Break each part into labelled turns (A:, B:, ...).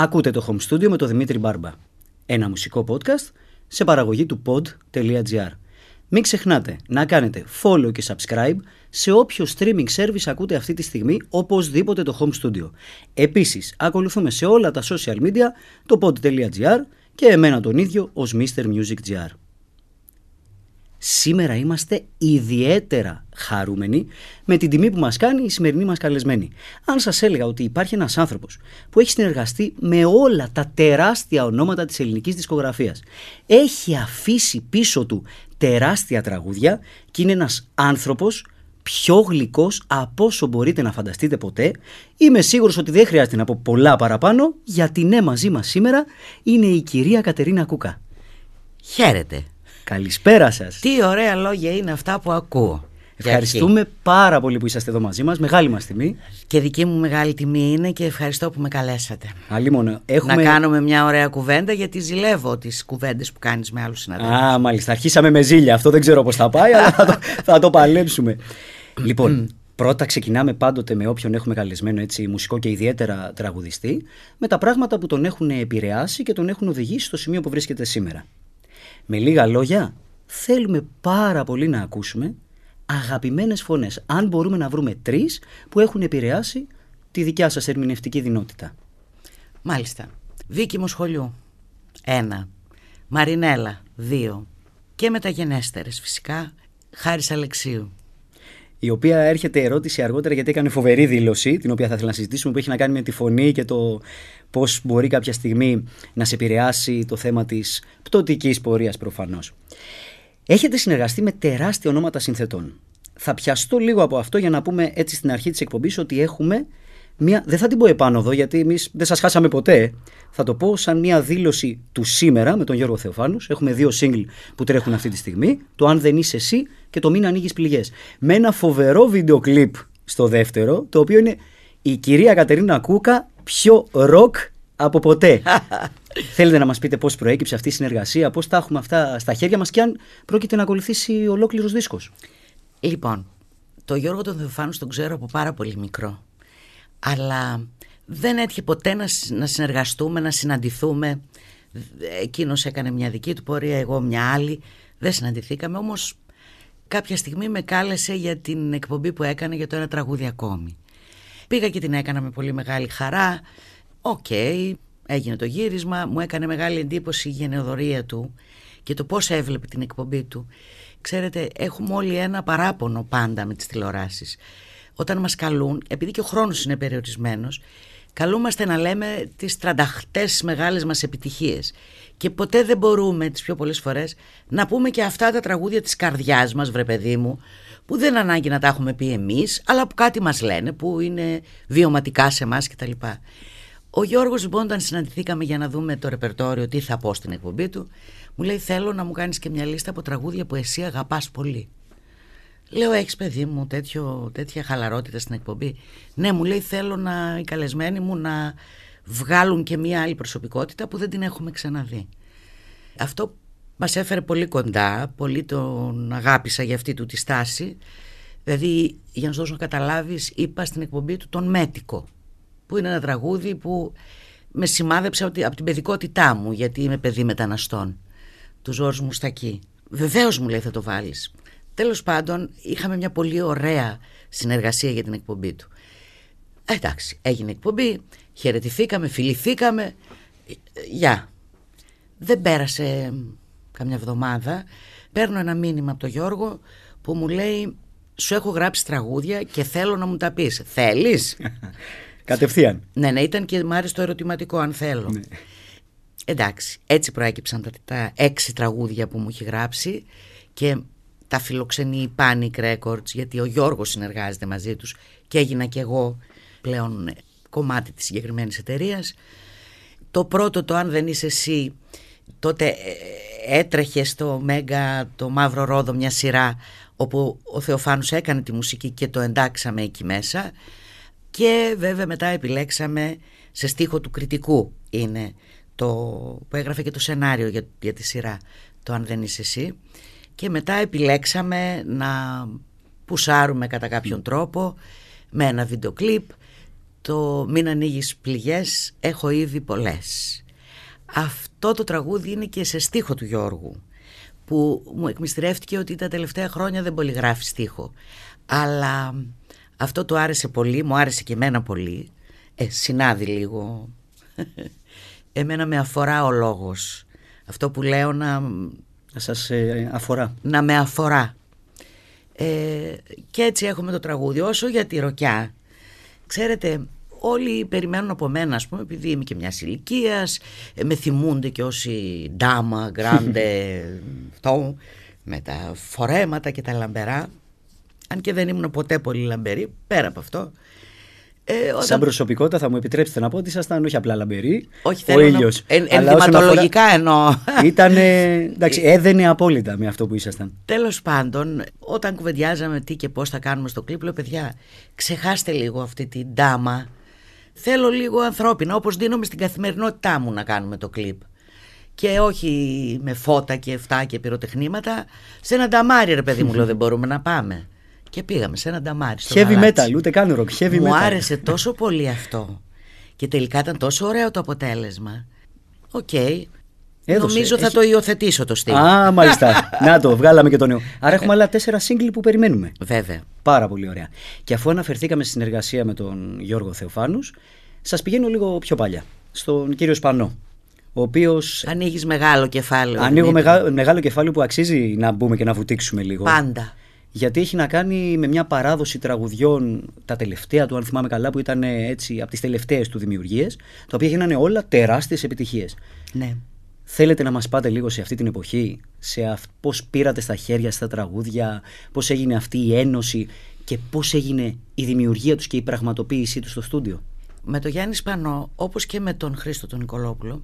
A: Ακούτε το Home Studio με τον Δημήτρη Μπάρμπα. Ένα μουσικό podcast σε παραγωγή του pod.gr. Μην ξεχνάτε να κάνετε follow και subscribe σε όποιο streaming service ακούτε αυτή τη στιγμή, οπωσδήποτε το Home Studio. Επίσης, ακολουθούμε σε όλα τα social media το pod.gr και εμένα τον ίδιο ως Mr. Music GR. Σήμερα είμαστε ιδιαίτερα χαρούμενοι με την τιμή που μας κάνει η σημερινή μας καλεσμένη. Αν σας έλεγα ότι υπάρχει ένας άνθρωπος που έχει συνεργαστεί με όλα τα τεράστια ονόματα της ελληνικής δισκογραφίας, έχει αφήσει πίσω του τεράστια τραγούδια και είναι ένας άνθρωπος πιο γλυκός από όσο μπορείτε να φανταστείτε ποτέ. Είμαι σίγουρος ότι δεν χρειάζεται να πω πολλά παραπάνω, γιατί ναι μαζί μας σήμερα είναι η κυρία Κατερίνα Κούκα.
B: Χαίρετε.
A: Καλησπέρα σας.
B: Τι ωραία λόγια είναι αυτά που ακούω.
A: Ευχαριστούμε πάρα πολύ που είσαστε εδώ μαζί μας. Μεγάλη μας τιμή.
B: Και δική μου μεγάλη τιμή είναι και ευχαριστώ που με καλέσατε.
A: Αλλή μόνο. Έχουμε...
B: Να κάνουμε μια ωραία κουβέντα γιατί ζηλεύω τις κουβέντες που κάνεις με άλλους συναδέλφους.
A: Α, μάλιστα. Αρχίσαμε με ζήλια. Αυτό δεν ξέρω πώς θα πάει, αλλά θα το, θα το παλέψουμε. λοιπόν, πρώτα ξεκινάμε πάντοτε με όποιον έχουμε καλεσμένο έτσι, μουσικό και ιδιαίτερα τραγουδιστή, με τα πράγματα που τον έχουν επηρεάσει και τον έχουν οδηγήσει στο σημείο που βρίσκεται σήμερα. Με λίγα λόγια, θέλουμε πάρα πολύ να ακούσουμε αγαπημένες φωνές. Αν μπορούμε να βρούμε τρεις που έχουν επηρεάσει τη δικιά σας ερμηνευτική δυνότητα.
B: Μάλιστα. Βίκη μου σχολείου. Ένα. Μαρινέλα. Δύο. Και μεταγενέστερες φυσικά. Χάρης Αλεξίου.
A: Η οποία έρχεται ερώτηση αργότερα γιατί έκανε φοβερή δήλωση, την οποία θα ήθελα να συζητήσουμε, που έχει να κάνει με τη φωνή και το πώς μπορεί κάποια στιγμή να σε επηρεάσει το θέμα της πτωτικής πορείας προφανώς. Έχετε συνεργαστεί με τεράστια ονόματα συνθετών. Θα πιαστώ λίγο από αυτό για να πούμε έτσι στην αρχή της εκπομπής ότι έχουμε μια. Δεν θα την πω επάνω εδώ γιατί εμείς δεν σας χάσαμε ποτέ. Θα το πω σαν μια δήλωση του σήμερα με τον Γιώργο Θεοφάνους. Έχουμε δύο single που τρέχουν αυτή τη στιγμή. Το Αν δεν είσαι εσύ και το Μην ανοίγεις πληγές. Με ένα φοβερό βίντεο κλιπ στο δεύτερο, το οποίο είναι η κυρία Κατερίνα Κούκα πιο ροκ από ποτέ. Θέλετε να μας πείτε πώς προέκυψε αυτή η συνεργασία, πώς τα έχουμε αυτά στα χέρια μας και αν πρόκειται να ακολουθήσει ολόκληρος δίσκος.
B: Λοιπόν, το Γιώργο τον Θεοφάνους τον ξέρω από πάρα πολύ μικρό. Αλλά δεν έτυχε ποτέ να συνεργαστούμε, να συναντηθούμε. Εκείνος έκανε μια δική του πορεία, εγώ μια άλλη. Δεν συναντηθήκαμε, όμως κάποια στιγμή με κάλεσε για την εκπομπή που έκανε για το ένα τραγούδι ακόμη. Πήγα και την έκανα με πολύ μεγάλη χαρά. Οκ, έγινε το γύρισμα, μου έκανε μεγάλη εντύπωση η γενναιοδωρία του και το πώς έβλεπε την εκπομπή του. Ξέρετε, έχουμε όλοι ένα παράπονο πάντα με τις τηλεοράσεις. Όταν μας καλούν, επειδή και ο χρόνος είναι περιορισμένος, καλούμαστε να λέμε τις τρανταχτές μεγάλες μας επιτυχίες. Και ποτέ δεν μπορούμε τις πιο πολλές φορές να πούμε και αυτά τα τραγούδια της καρδιάς μας, βρε παιδί μου, που δεν ανάγκη να τα έχουμε πει εμείς, αλλά που κάτι μας λένε, που είναι βιωματικά σε εμάς κτλ. Ο Γιώργος λοιπόν όταν συναντηθήκαμε για να δούμε το ρεπερτόριο τι θα πω στην εκπομπή του μου λέει θέλω να μου κάνεις και μια λίστα από τραγούδια που εσύ αγαπάς πολύ. Λέω έχεις παιδί μου τέτοιο, τέτοια χαλαρότητα στην εκπομπή. Ναι μου λέει θέλω να οι καλεσμένοι μου να βγάλουν και μια άλλη προσωπικότητα που δεν την έχουμε ξαναδεί. Αυτό μας έφερε πολύ κοντά, πολύ τον αγάπησα για αυτή του τη στάση. Δηλαδή για να σου δώσω να καταλάβεις είπα στην εκπομπή του τον Μέτικο που είναι ένα τραγούδι που με σημάδεψε από την παιδικότητά μου γιατί είμαι παιδί μεταναστών του Ζόρς Μουστακή. Βεβαίως μου λέει θα το βάλεις. Τέλος πάντων είχαμε μια πολύ ωραία συνεργασία για την εκπομπή του. Ε, εντάξει, έγινε εκπομπή, χαιρετηθήκαμε, φιληθήκαμε. Γεια. Δεν πέρασε καμιά εβδομάδα. Παίρνω ένα μήνυμα από τον Γιώργο που μου λέει σου έχω γράψει τραγούδια και θέλω να μου τα πεις. Θέλεις;
A: Κατευθείαν.
B: Ναι, ναι, ήταν και μ' άρεσε το ερωτηματικό αν θέλω. Ναι. Εντάξει, έτσι προέκυψαν τα, τα έξι τραγούδια που μου έχει γράψει και τα φιλοξενεί η Panic Records γιατί ο Γιώργος συνεργάζεται μαζί τους και έγινα και εγώ πλέον κομμάτι της συγκεκριμένης εταιρείας. Το πρώτο το αν δεν είσαι εσύ τότε ε, έτρεχε στο Μέγκα το Μαύρο Ρόδο μια σειρά όπου ο Θεοφάνους έκανε τη μουσική και το εντάξαμε εκεί μέσα και βέβαια μετά επιλέξαμε σε στίχο του κριτικού είναι το που έγραφε και το σενάριο για, για τη σειρά το «Αν δεν είσαι εσύ» και μετά επιλέξαμε να πουσάρουμε κατά κάποιον τρόπο με ένα βίντεο κλιπ το «Μην ανοίγεις πληγές, έχω ήδη πολλές». Αυτό το τραγούδι είναι και σε στίχο του Γιώργου που μου εκμυστηρεύτηκε ότι τα τελευταία χρόνια δεν πολύ γράφει στίχο. Αλλά αυτό του άρεσε πολύ, μου άρεσε και εμένα πολύ. Ε, συνάδει λίγο. Εμένα με αφορά ο λόγος. Αυτό που λέω να...
A: Να σας ε, αφορά.
B: Να με αφορά. Ε, και έτσι έχουμε το τραγούδι. Όσο για τη ροκιά, ξέρετε, όλοι περιμένουν από μένα, ας πούμε, επειδή είμαι και μιας ηλικίας, ε, με θυμούνται και όσοι ντάμα, γκράντε, αυτό, με τα φορέματα και τα λαμπερά. Αν και δεν ήμουν ποτέ πολύ λαμπερή, πέρα από αυτό.
A: Ε, όταν... Σαν προσωπικότητα θα μου επιτρέψετε να πω ότι ήσασταν όχι απλά λαμπεροί.
B: Όχι, θέλω ο ήλιος, να... ενδυματολογικά αφορά... εννοώ.
A: Ήταν, εντάξει, έδαινε απόλυτα με αυτό που ήσασταν.
B: Τέλος πάντων, όταν κουβεντιάζαμε τι και πώς θα κάνουμε στο κλίπ, λέω παιδιά, ξεχάστε λίγο αυτή την ντάμα. Θέλω λίγο ανθρώπινα, όπως δίνομαι στην καθημερινότητά μου να κάνουμε το κλιπ. Και όχι με φώτα και εφτά και πυροτεχνήματα. Σε ένα νταμάρι ρε παιδί μου λέω δεν μπορούμε να πάμε. Και πήγαμε σε ένα νταμάρι στο
A: Heavy metal, ούτε καν rock, heavy
B: Μου άρεσε τόσο πολύ αυτό. Και τελικά ήταν τόσο ωραίο το αποτέλεσμα. OK. Okay. Νομίζω θα το υιοθετήσω το στυλ.
A: Α, μάλιστα. Να το, βγάλαμε και το νέο. Άρα έχουμε άλλα τέσσερα single που περιμένουμε.
B: Βέβαια.
A: Πάρα πολύ ωραία. Και αφού αναφερθήκαμε στη συνεργασία με τον Γιώργο Θεοφάνους, σας πηγαίνω λίγο πιο παλιά. Στον κύριο Σπανό. Ο οποίο.
B: Ανοίγεις μεγάλο κεφάλαιο.
A: Ανοίγω μεγάλο κεφάλαιο που αξίζει να μπούμε και να βουτήξουμε λίγο.
B: Πάντα
A: γιατί έχει να κάνει με μια παράδοση τραγουδιών τα τελευταία του, αν θυμάμαι καλά, που ήταν έτσι από τις τελευταίες του δημιουργίες, τα οποία γίνανε όλα τεράστιες επιτυχίες.
B: Ναι.
A: Θέλετε να μας πάτε λίγο σε αυτή την εποχή, σε αυ... πώς πήρατε στα χέρια στα τραγούδια, πώς έγινε αυτή η ένωση και πώς έγινε η δημιουργία τους και η πραγματοποίησή τους στο στούντιο;
B: Με τον Γιάννη Σπανό, όπως και με τον Χρήστο τον Νικολόπουλο,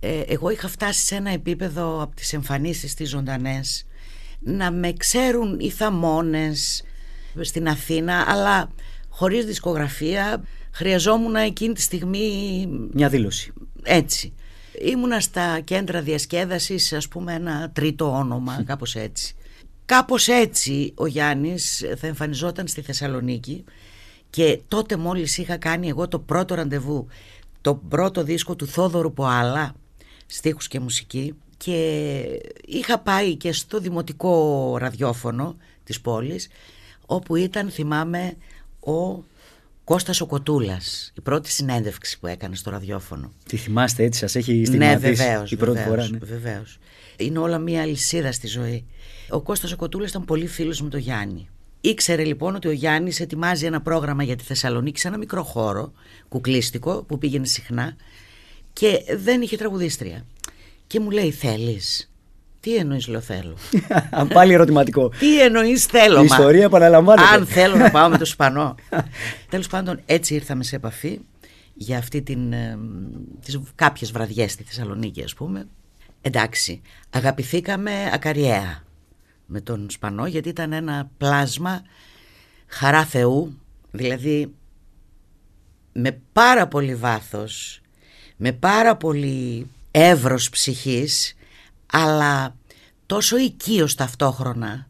B: ε, εγώ είχα φτάσει σε ένα επίπεδο από τις εμφανίσεις τις ζωντανές να με ξέρουν οι θαμώνες στην Αθήνα αλλά χωρίς δισκογραφία χρειαζόμουν εκείνη τη στιγμή
A: μια δήλωση.
B: Έτσι. Ήμουνα στα κέντρα διασκέδασης ας πούμε ένα τρίτο όνομα κάπως έτσι. Κάπως έτσι ο Γιάννης θα εμφανιζόταν στη Θεσσαλονίκη και τότε μόλις είχα κάνει εγώ το πρώτο ραντεβού το πρώτο δίσκο του Θόδωρου Ποάλα στίχους και μουσική και είχα πάει και στο δημοτικό ραδιόφωνο της πόλης όπου ήταν θυμάμαι ο Κώστας ο Κοτούλας η πρώτη συνέντευξη που έκανε στο ραδιόφωνο
A: Τι θυμάστε έτσι σας έχει
B: στιγματίσει ναι, βεβαίως,
A: η πρώτη
B: βεβαίως,
A: φορά ναι.
B: βεβαίως. Είναι όλα μια αλυσίδα στη ζωή Ο Κώστας ο Κοτούλας ήταν πολύ φίλος με τον Γιάννη Ήξερε λοιπόν ότι ο Γιάννης ετοιμάζει ένα πρόγραμμα για τη Θεσσαλονίκη σε ένα μικρό χώρο κουκλίστικο που πήγαινε συχνά και δεν είχε τραγουδίστρια και μου λέει θέλεις; Τι εννοείς, λέω θέλω.
A: Αν πάλι ερωτηματικό.
B: Τι εννοείς, θέλω.
A: Η ιστορία επαναλαμβάνεται.
B: Αν θέλω να πάω με το Σπανό. Τέλος πάντων, έτσι ήρθαμε σε επαφή για αυτή την. Ε, τις κάποιες βραδιές στη Θεσσαλονίκη, ας πούμε. Εντάξει, αγαπηθήκαμε ακαριέα με τον Σπανό γιατί ήταν ένα πλάσμα χαρά Θεού, δηλαδή με πάρα πολύ βάθος, με πάρα πολύ εύρος ψυχής αλλά τόσο οικείος ταυτόχρονα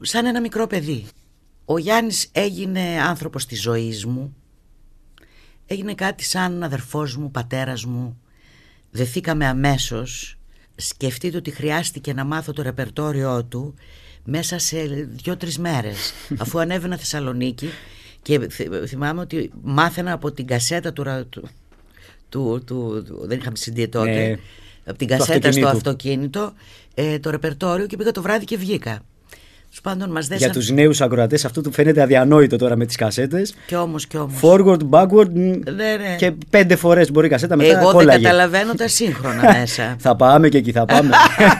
B: σαν ένα μικρό παιδί. Ο Γιάννης έγινε άνθρωπος της ζωής μου. Έγινε κάτι σαν αδερφός μου, πατέρας μου. Δεθήκαμε αμέσως. Σκεφτείτε ότι χρειάστηκε να μάθω το ρεπερτόριό του μέσα σε δύο-τρεις μέρες αφού ανέβαινα Θεσσαλονίκη και θυμάμαι ότι μάθαινα από την κασέτα του, του, του, του δεν είχαμε CD τότε, ναι, από την κασέτα στο αυτοκίνητο, ε, το ρεπερτόριο και πήγα το βράδυ και βγήκα. Πάντων, μας
A: δέσαν... Για τους νέους ακροατές, αυτό του φαίνεται αδιανόητο τώρα με τις κασέτες.
B: Κι όμως, κι όμως.
A: Forward, backward.
B: Ναι, ναι.
A: Και πέντε φορές μπορεί η κασέτα μετά
B: Εγώ δεν καταλαβαίνω τα σύγχρονα μέσα.
A: θα πάμε και εκεί, θα πάμε.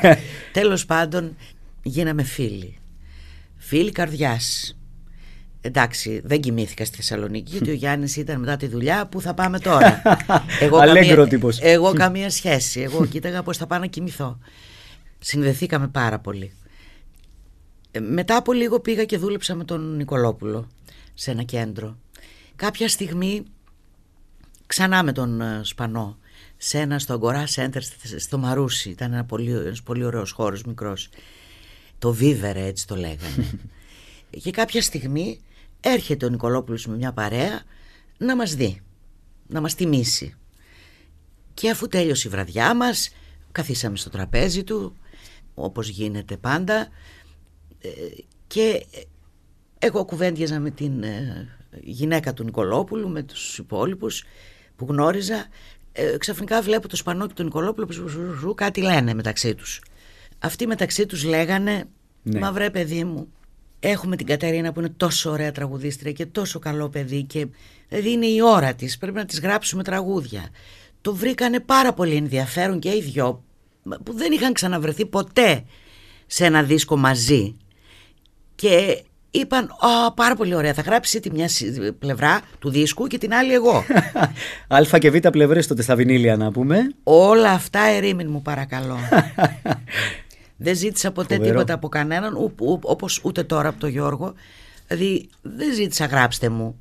B: Τέλος πάντων, γίναμε φίλοι. Φίλοι καρδιάς. Εντάξει, δεν κοιμήθηκα στη Θεσσαλονίκη γιατί ο Γιάννης ήταν μετά τη δουλειά που θα πάμε τώρα;
A: εγώ, καμία, τύπος.
B: εγώ καμία σχέση. Εγώ κοίταγα πώς θα πάω να κοιμηθώ. Συνδεθήκαμε πάρα πολύ. Ε, μετά από λίγο πήγα και δούλεψα με τον Νικολόπουλο σε ένα κέντρο. Κάποια στιγμή ξανά με τον ε, Σπανό σε ένα στο Αγκορά Center στο Μαρούσι. Ήταν ένα πολύ, ένας πολύ ωραίος χώρος μικρός. Το Βίβερε έτσι το λέγανε. και κάποια στιγμή έρχεται ο Νικολόπουλος με μια παρέα να μας δει, να μας τιμήσει. Και αφού τέλειωσε η βραδιά μας, καθίσαμε στο τραπέζι του, όπως γίνεται πάντα, ε, και εγώ κουβέντιαζα με την ε, γυναίκα του Νικολόπουλου, με τους υπόλοιπους που γνώριζα. Ε, ξαφνικά βλέπω το Σπανό και τον Νικολόπουλο που κάτι λένε μεταξύ τους. Αυτοί μεταξύ τους λέγανε, ναι. μα βρε παιδί μου, έχουμε την Κατερίνα που είναι τόσο ωραία τραγουδίστρια και τόσο καλό παιδί και δηλαδή είναι η ώρα της, πρέπει να της γράψουμε τραγούδια. Το βρήκανε πάρα πολύ ενδιαφέρον και οι δυο που δεν είχαν ξαναβρεθεί ποτέ σε ένα δίσκο μαζί. Και είπαν Α, πάρα πολύ ωραία θα γράψει τη μια πλευρά του δίσκου και την άλλη εγώ
A: Α και Β πλευρές τότε στα βινίλια να πούμε.
B: Όλα αυτά ερήμην μου παρακαλώ Δεν ζήτησα ποτέ τίποτα από κανέναν όπως ούτε τώρα από τον Γιώργο Δηλαδή δεν ζήτησα γράψτε μου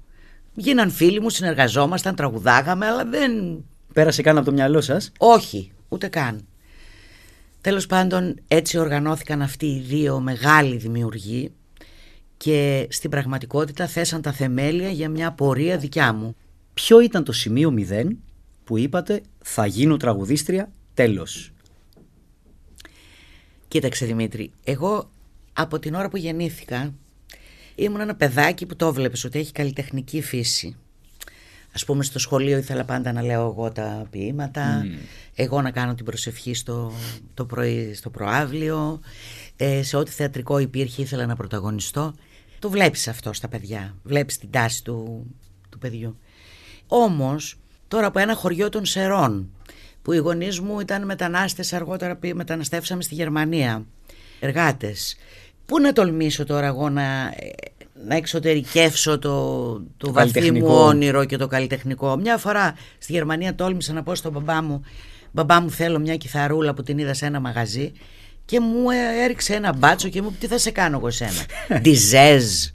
B: Γίναν φίλοι μου, συνεργαζόμασταν, τραγουδάγαμε αλλά δεν...
A: Πέρασε καν από το μυαλό σας;
B: Όχι, ούτε καν Τέλος πάντων έτσι οργανώθηκαν αυτοί οι δύο μεγάλοι δημιουργοί και στην πραγματικότητα θέσαν τα θεμέλια για μια πορεία δικιά μου.
A: Ποιο ήταν το σημείο μηδέν που είπατε θα γίνω τραγουδίστρια τέλος.
B: Κοίταξε Δημήτρη, εγώ από την ώρα που γεννήθηκα ήμουν ένα παιδάκι που το βλέπεις ότι έχει καλλιτεχνική φύση. Ας πούμε στο σχολείο ήθελα πάντα να λέω εγώ τα ποίηματα, εγώ να κάνω την προσευχή στο, το πρωί στο προάβλιο, ε, σε ό,τι θεατρικό υπήρχε ήθελα να πρωταγωνιστώ. Το βλέπεις αυτό στα παιδιά, βλέπεις την τάση του, του παιδιού. Όμως τώρα από ένα χωριό των Σερών που οι γονείς μου ήταν μετανάστες αργότερα μεταναστεύσαμε στη Γερμανία, εργάτες. Πού να τολμήσω τώρα εγώ να, να εξωτερικεύσω το, το, το βαθύ μου όνειρο και το καλλιτεχνικό; Μια φορά στη Γερμανία τόλμησα να πω στον μπαμπά μου «Μπαμπά μου θέλω μια κιθαρούλα που την είδα σε ένα μαγαζί» και μου έριξε ένα μπάτσο και μου είπε τι θα σε κάνω εγώ σένα; Διζέζ.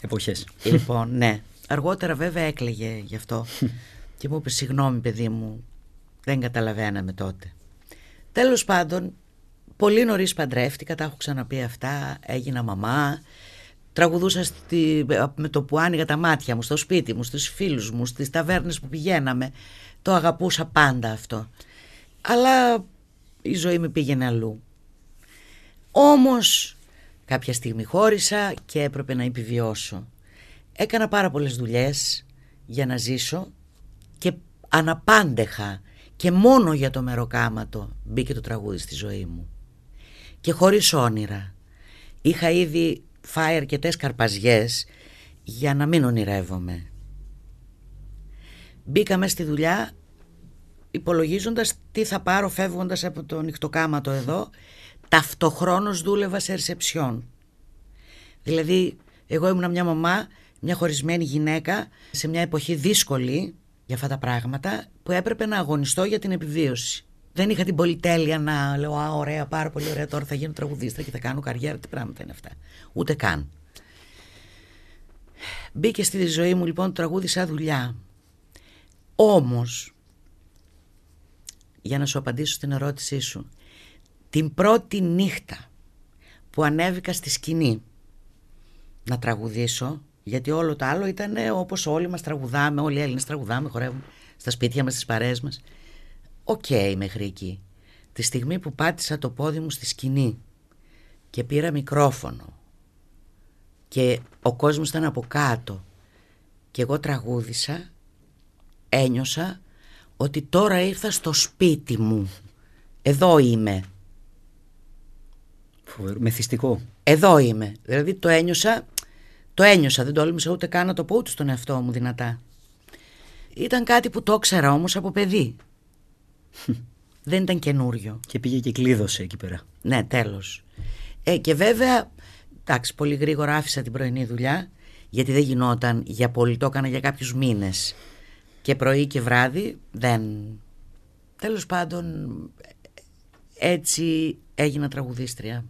A: Εποχές.
B: Λοιπόν, ναι. Αργότερα βέβαια έκλαιγε γι' αυτό και μου είπες συγγνώμη παιδί μου, δεν καταλαβαίναμε τότε. Τέλος πάντων, πολύ νωρίς παντρεύτηκα, τα έχω ξαναπεί αυτά, έγινα μαμά, τραγουδούσα στη, με το που άνοιγα τα μάτια μου, στο σπίτι μου, στους φίλους μου, στις ταβέρνες που πηγαίναμε. Το αγαπούσα πάντα αυτό. Αλλά η ζωή με πήγαινε αλλού. Όμως κάποια στιγμή χώρισα και έπρεπε να επιβιώσω. Έκανα πάρα πολλές δουλειές για να ζήσω και αναπάντεχα και μόνο για το μεροκάματο μπήκε το τραγούδι στη ζωή μου. Και χωρίς όνειρα. Είχα ήδη φάει αρκετές καρπαζιές για να μην ονειρεύομαι. Μπήκα στη δουλειά υπολογίζοντας τι θα πάρω φεύγοντας από το νυχτοκάματο εδώ ταυτοχρόνως δούλευα σε ρεσεψιόν δηλαδή εγώ ήμουν μια μαμά μια χωρισμένη γυναίκα σε μια εποχή δύσκολη για αυτά τα πράγματα που έπρεπε να αγωνιστώ για την επιβίωση δεν είχα την πολυτέλεια να λέω Α, ωραία, πάρα πολύ ωραία. Τώρα θα γίνω τραγουδίστρα και θα κάνω καριέρα. Τι πράγματα είναι αυτά. Ούτε καν. Μπήκε στη ζωή μου λοιπόν το τραγούδι σαν δουλειά. Όμως για να σου απαντήσω στην ερώτησή σου. Την πρώτη νύχτα που ανέβηκα στη σκηνή να τραγουδήσω, γιατί όλο το άλλο ήταν όπως όλοι μας τραγουδάμε, όλοι οι Έλληνες τραγουδάμε, χορεύουμε στα σπίτια μας, στις παρέες μας. Οκ μέχρι εκεί. Τη στιγμή που πάτησα το πόδι μου στη σκηνή και πήρα μικρόφωνο και ο κόσμος ήταν από κάτω και εγώ τραγούδησα, ένιωσα ότι τώρα ήρθα στο σπίτι μου. Εδώ είμαι.
A: Μεθυστικό.
B: Εδώ είμαι. Δηλαδή το ένιωσα, το ένιωσα, δεν το τόλμησα ούτε καν να το πω ούτε στον εαυτό μου δυνατά. Ήταν κάτι που το ήξερα όμως από παιδί. δεν ήταν καινούριο.
A: Και πήγε και κλείδωσε εκεί πέρα.
B: Ναι, τέλος. Ε, και βέβαια, εντάξει, πολύ γρήγορα άφησα την πρωινή δουλειά, γιατί δεν γινόταν για πολύ, το έκανα για κάποιους μήνες και πρωί και βράδυ δεν. Τέλος πάντων έτσι έγινα τραγουδίστρια.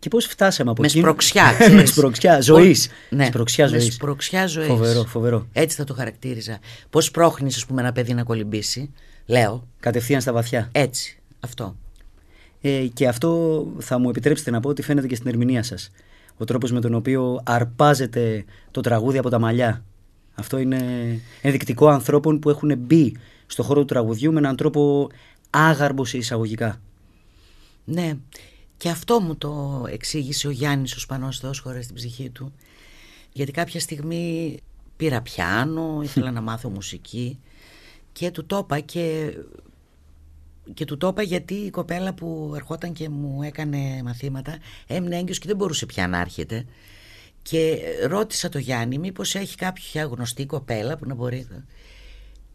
A: Και πώς φτάσαμε από
B: με
A: εκεί;
B: Σπροξιά,
A: με σπροξιά ζωής.
B: Ναι,
A: σπροξιά ζωής.
B: Με σπροξιά ζωής.
A: Φοβερό, φοβερό.
B: Έτσι θα το χαρακτήριζα. Πώς πρόχνεις ας πούμε ένα παιδί να κολυμπήσει. Λέω.
A: Κατευθείαν στα βαθιά.
B: Έτσι. Αυτό.
A: Ε, και αυτό θα μου επιτρέψετε να πω ότι φαίνεται και στην ερμηνεία σας. Ο τρόπος με τον οποίο αρπάζετε το τραγούδι από τα μαλλιά Αυτό είναι ενδεικτικό ανθρώπων που έχουν μπει στο χώρο του τραγουδιού με έναν τρόπο άγαρμπος σε εισαγωγικά.
B: Ναι, και αυτό μου το εξήγησε ο Γιάννης ο Σπανός Θεός χωρίς την ψυχή του. Γιατί κάποια στιγμή πήρα πιάνο, ήθελα να μάθω μουσική και του το είπα και, και του το είπα γιατί η κοπέλα που ερχόταν και μου έκανε μαθήματα έμεινε έγκυος και δεν μπορούσε πια να έρχεται. Και ρώτησα το Γιάννη μήπως έχει κάποια γνωστή κοπέλα που να μπορεί...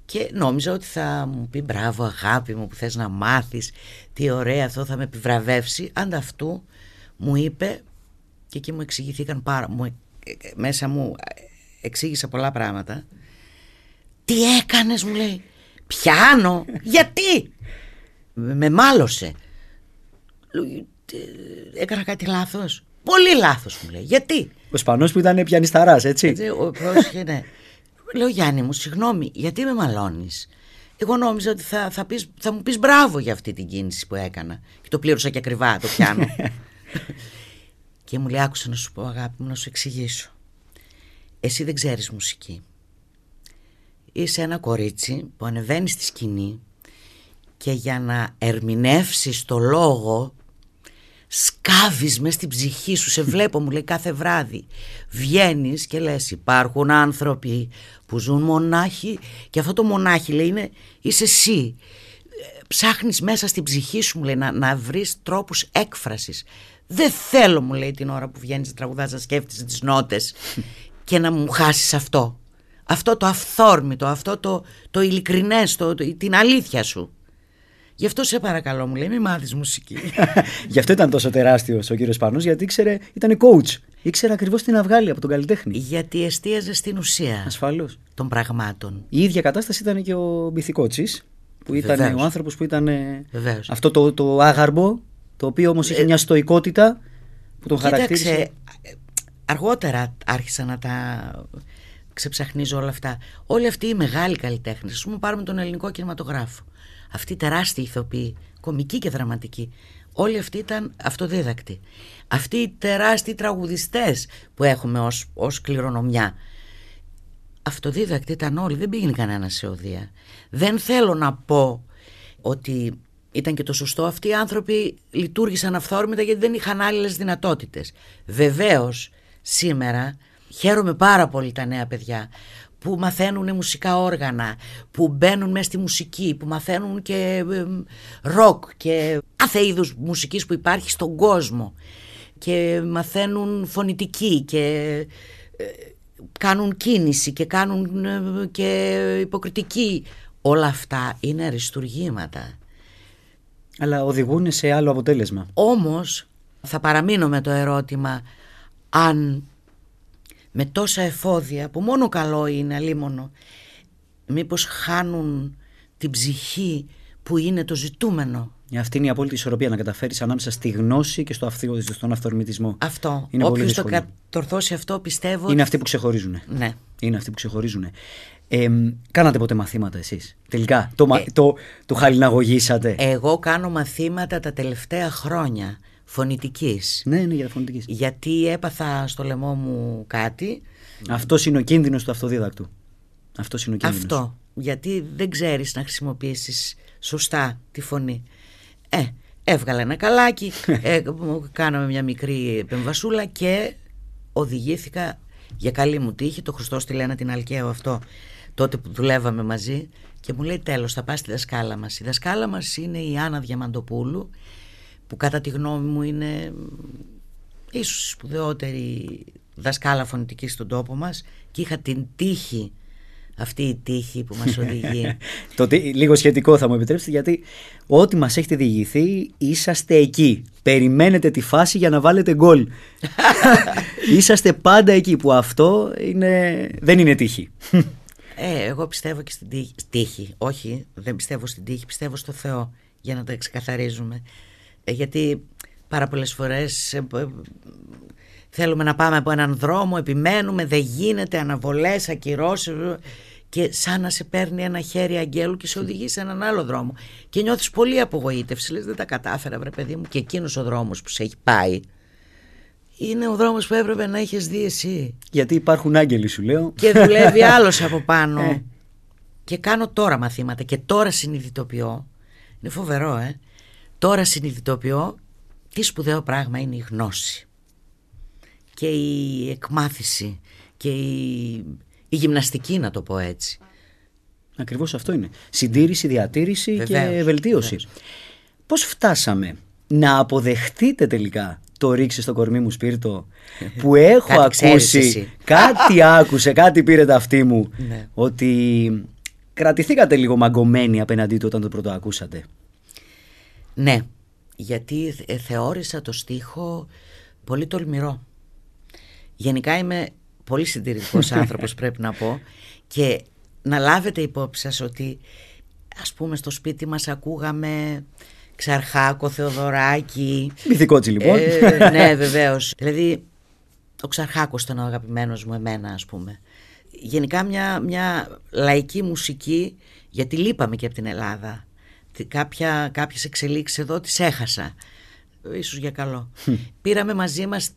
B: Και νόμιζα ότι θα μου πει μπράβο αγάπη μου που θες να μάθεις τι ωραία αυτό θα με επιβραβεύσει. Ανταυτού μου είπε και εκεί μου εξηγηθήκαν πάρα μου, μέσα μου εξήγησε πολλά πράγματα. Τι έκανες μου λέει. Πιάνω. Γιατί. Με μάλωσε. Έκανα κάτι λάθος. Πολύ λάθος μου λέει. Γιατί.
A: Ο Σπανός που ήταν πιανισταράς έτσι.
B: έτσι ο πρόσχε, ναι. Λέω Γιάννη μου, συγγνώμη, γιατί με μαλώνεις; Εγώ νόμιζα ότι θα, θα, πεις, θα μου πεις μπράβο για αυτή την κίνηση που έκανα. Και το πλήρωσα και ακριβά, το πιάνω. και μου λέει, άκουσα να σου πω αγάπη μου, να σου εξηγήσω. Εσύ δεν ξέρεις μουσική. Είσαι ένα κορίτσι που ανεβαίνει στη σκηνή και για να ερμηνεύσεις το λόγο σκάβεις μες στην ψυχή σου, σε βλέπω μου λέει κάθε βράδυ. Βγαίνεις και λες υπάρχουν άνθρωποι που ζουν μονάχοι και αυτό το μονάχοι λέει είναι είσαι εσύ. Ψάχνεις μέσα στην ψυχή σου μου λέει να, να βρεις τρόπους έκφρασης. Δεν θέλω μου λέει την ώρα που βγαίνεις να τραγουδάς να σκέφτεσαι τις νότες και να μου χάσεις αυτό. Αυτό το αυθόρμητο, αυτό το, το ειλικρινές, το, την αλήθεια σου. Γι' αυτό σε παρακαλώ μου λέει μη μάθεις μουσική.
A: Γι' αυτό ήταν τόσο τεράστιος ο κύριος Πανός γιατί ήξερε, ήταν coach. Ήξερε ακριβώς τι να βγάλει από τον καλλιτέχνη.
B: Γιατί εστίαζε στην ουσία
A: Ασφαλώς.
B: των πραγμάτων.
A: Η ίδια κατάσταση ήταν και ο Μπιθικότσι, που ήταν
B: Βεβαίως.
A: ο άνθρωπος που ήταν.
B: Βεβαίως.
A: Αυτό το, το άγαρμπο, το οποίο όμως είχε μια στοικότητα που τον χαρακτήρισε.
B: Κοίταξε, αργότερα άρχισα να τα ξεψαχνίζω όλα αυτά. Όλοι αυτοί οι μεγάλοι καλλιτέχνες, ας πούμε, πάρουμε τον ελληνικό κινηματογράφο. Αυτοί οι τεράστιοι ηθοποιοί, κομικοί και δραματικοί, όλοι αυτοί ήταν αυτοδίδακτοι. Αυτοί οι τεράστιοι τραγουδιστές που έχουμε ως, ως κληρονομιά. Αυτοδίδακτοι ήταν όλοι, δεν πήγαινε κανένας σε οδεία. Δεν θέλω να πω ότι ήταν και το σωστό. Αυτοί οι άνθρωποι λειτουργήσαν αυθόρμητα γιατί δεν είχαν άλλες δυνατότητες. Βεβαίως, σήμερα χαίρομαι πάρα πολύ τα νέα παιδιά που μαθαίνουν μουσικά όργανα, που μπαίνουν μέσα στη μουσική, που μαθαίνουν και ροκ και κάθε είδους μουσικής που υπάρχει στον κόσμο και μαθαίνουν φωνητική και ε, κάνουν κίνηση και κάνουν ε, και υποκριτική. Όλα αυτά είναι αριστουργήματα.
A: Αλλά οδηγούν σε άλλο αποτέλεσμα.
B: Όμως θα παραμείνω με το ερώτημα αν με τόσα εφόδια που μόνο καλό είναι αλίμονο μήπως χάνουν την ψυχή που είναι το ζητούμενο.
A: Αυτή είναι η απόλυτη ισορροπία να καταφέρεις ανάμεσα στη γνώση και στο αυθιο, στον αυθορμητισμό.
B: Αυτό.
A: Είναι πολύ
B: Όποιος το
A: δύσκολο.
B: κατορθώσει αυτό πιστεύω...
A: Είναι αυτοί που ξεχωρίζουν.
B: Ναι.
A: Είναι αυτοί που ξεχωρίζουν. Ε, κάνατε ποτέ μαθήματα εσείς; Τελικά το,
B: Ε,
A: μα- το, το χαλιναγωγήσατε;
B: Εγώ κάνω μαθήματα τα τελευταία χρόνια φωνητικής.
A: Ναι, ναι, για φωνητικής.
B: Γιατί έπαθα στο λαιμό μου κάτι.
A: Αυτός είναι ο κίνδυνος του αυτοδίδακτου. Αυτός είναι ο κίνδυνος.
B: Αυτό. Γιατί δεν ξέρεις να χρησιμοποιήσεις σωστά τη φωνή. Ε, έβγαλα ένα καλάκι, ε, μου κάναμε μια μικρή επεμβασούλα και οδηγήθηκα για καλή μου τύχη. Το Χριστός στη Λένα την Αλκαίο αυτό τότε που δουλεύαμε μαζί και μου λέει τέλος θα πας στη δασκάλα μας. Η δασκάλα μας είναι η Άννα Διαμαντοπούλου που κατά τη γνώμη μου είναι ίσως η σπουδαιότερη δασκάλα φωνητική στον τόπο μας και είχα την τύχη αυτή η τύχη που μας οδηγεί
A: Το τι- λίγο σχετικό θα μου επιτρέψετε γιατί ό,τι μας έχετε διηγηθεί είσαστε εκεί. Περιμένετε τη φάση για να βάλετε γκολ. είσαστε πάντα εκεί που αυτό είναι... δεν είναι τύχη.
B: Ε, εγώ πιστεύω και στην τύχη. τύχη. Όχι, δεν πιστεύω στην τύχη, πιστεύω στο Θεό για να τα ξεκαθαρίζουμε. Ε, γιατί πάρα πολλές φορές ε, ε, θέλουμε να πάμε από έναν δρόμο, επιμένουμε, δεν γίνεται, αναβολές, ακυρώσεις ε, και σαν να σε παίρνει ένα χέρι αγγέλου και σε οδηγεί σε έναν άλλο δρόμο. Και νιώθεις πολύ απογοήτευση, λες δεν τα κατάφερα βρε παιδί μου και εκείνος ο δρόμος που σε έχει πάει είναι ο δρόμος που έπρεπε να έχεις δει εσύ.
A: Γιατί υπάρχουν άγγελοι σου λέω.
B: Και δουλεύει άλλος από πάνω. Ε. Και κάνω τώρα μαθήματα και τώρα συνειδητοποιώ. Είναι φοβερό, ε. Τώρα συνειδητοποιώ τι σπουδαίο πράγμα είναι η γνώση. Και η εκμάθηση και η, η γυμναστική να το πω έτσι.
A: Ακριβώς αυτό είναι. Συντήρηση, διατήρηση και βελτίωση. Βεβαίως. Πώς φτάσαμε να αποδεχτείτε τελικά το ρίξει στο κορμί μου σπίρτο που έχω ακούσει, κάτι άκουσε, κάτι πήρε τα αυτή μου ναι. ότι κρατηθήκατε λίγο μαγκωμένοι απέναντί του όταν το πρώτο ακούσατε;
B: Ναι, γιατί ε, θεώρησα το στίχο πολύ τολμηρό. Γενικά είμαι πολύ συντηρητικός άνθρωπος πρέπει να πω και να λάβετε υπόψη σας ότι ας πούμε στο σπίτι μας ακούγαμε Ξαρχάκο, Θεοδωράκη.
A: Μυθικότσι λοιπόν.
B: Ε, ναι, βεβαίως. δηλαδή, ο Ξαρχάκος ήταν ο αγαπημένος μου, εμένα, ας πούμε. Γενικά μια, μια λαϊκή μουσική, γιατί λείπαμε και από την Ελλάδα. Κάποια, κάποιες εξελίξεις εδώ τις έχασα. Ίσως για καλό. Πήραμε μαζί μας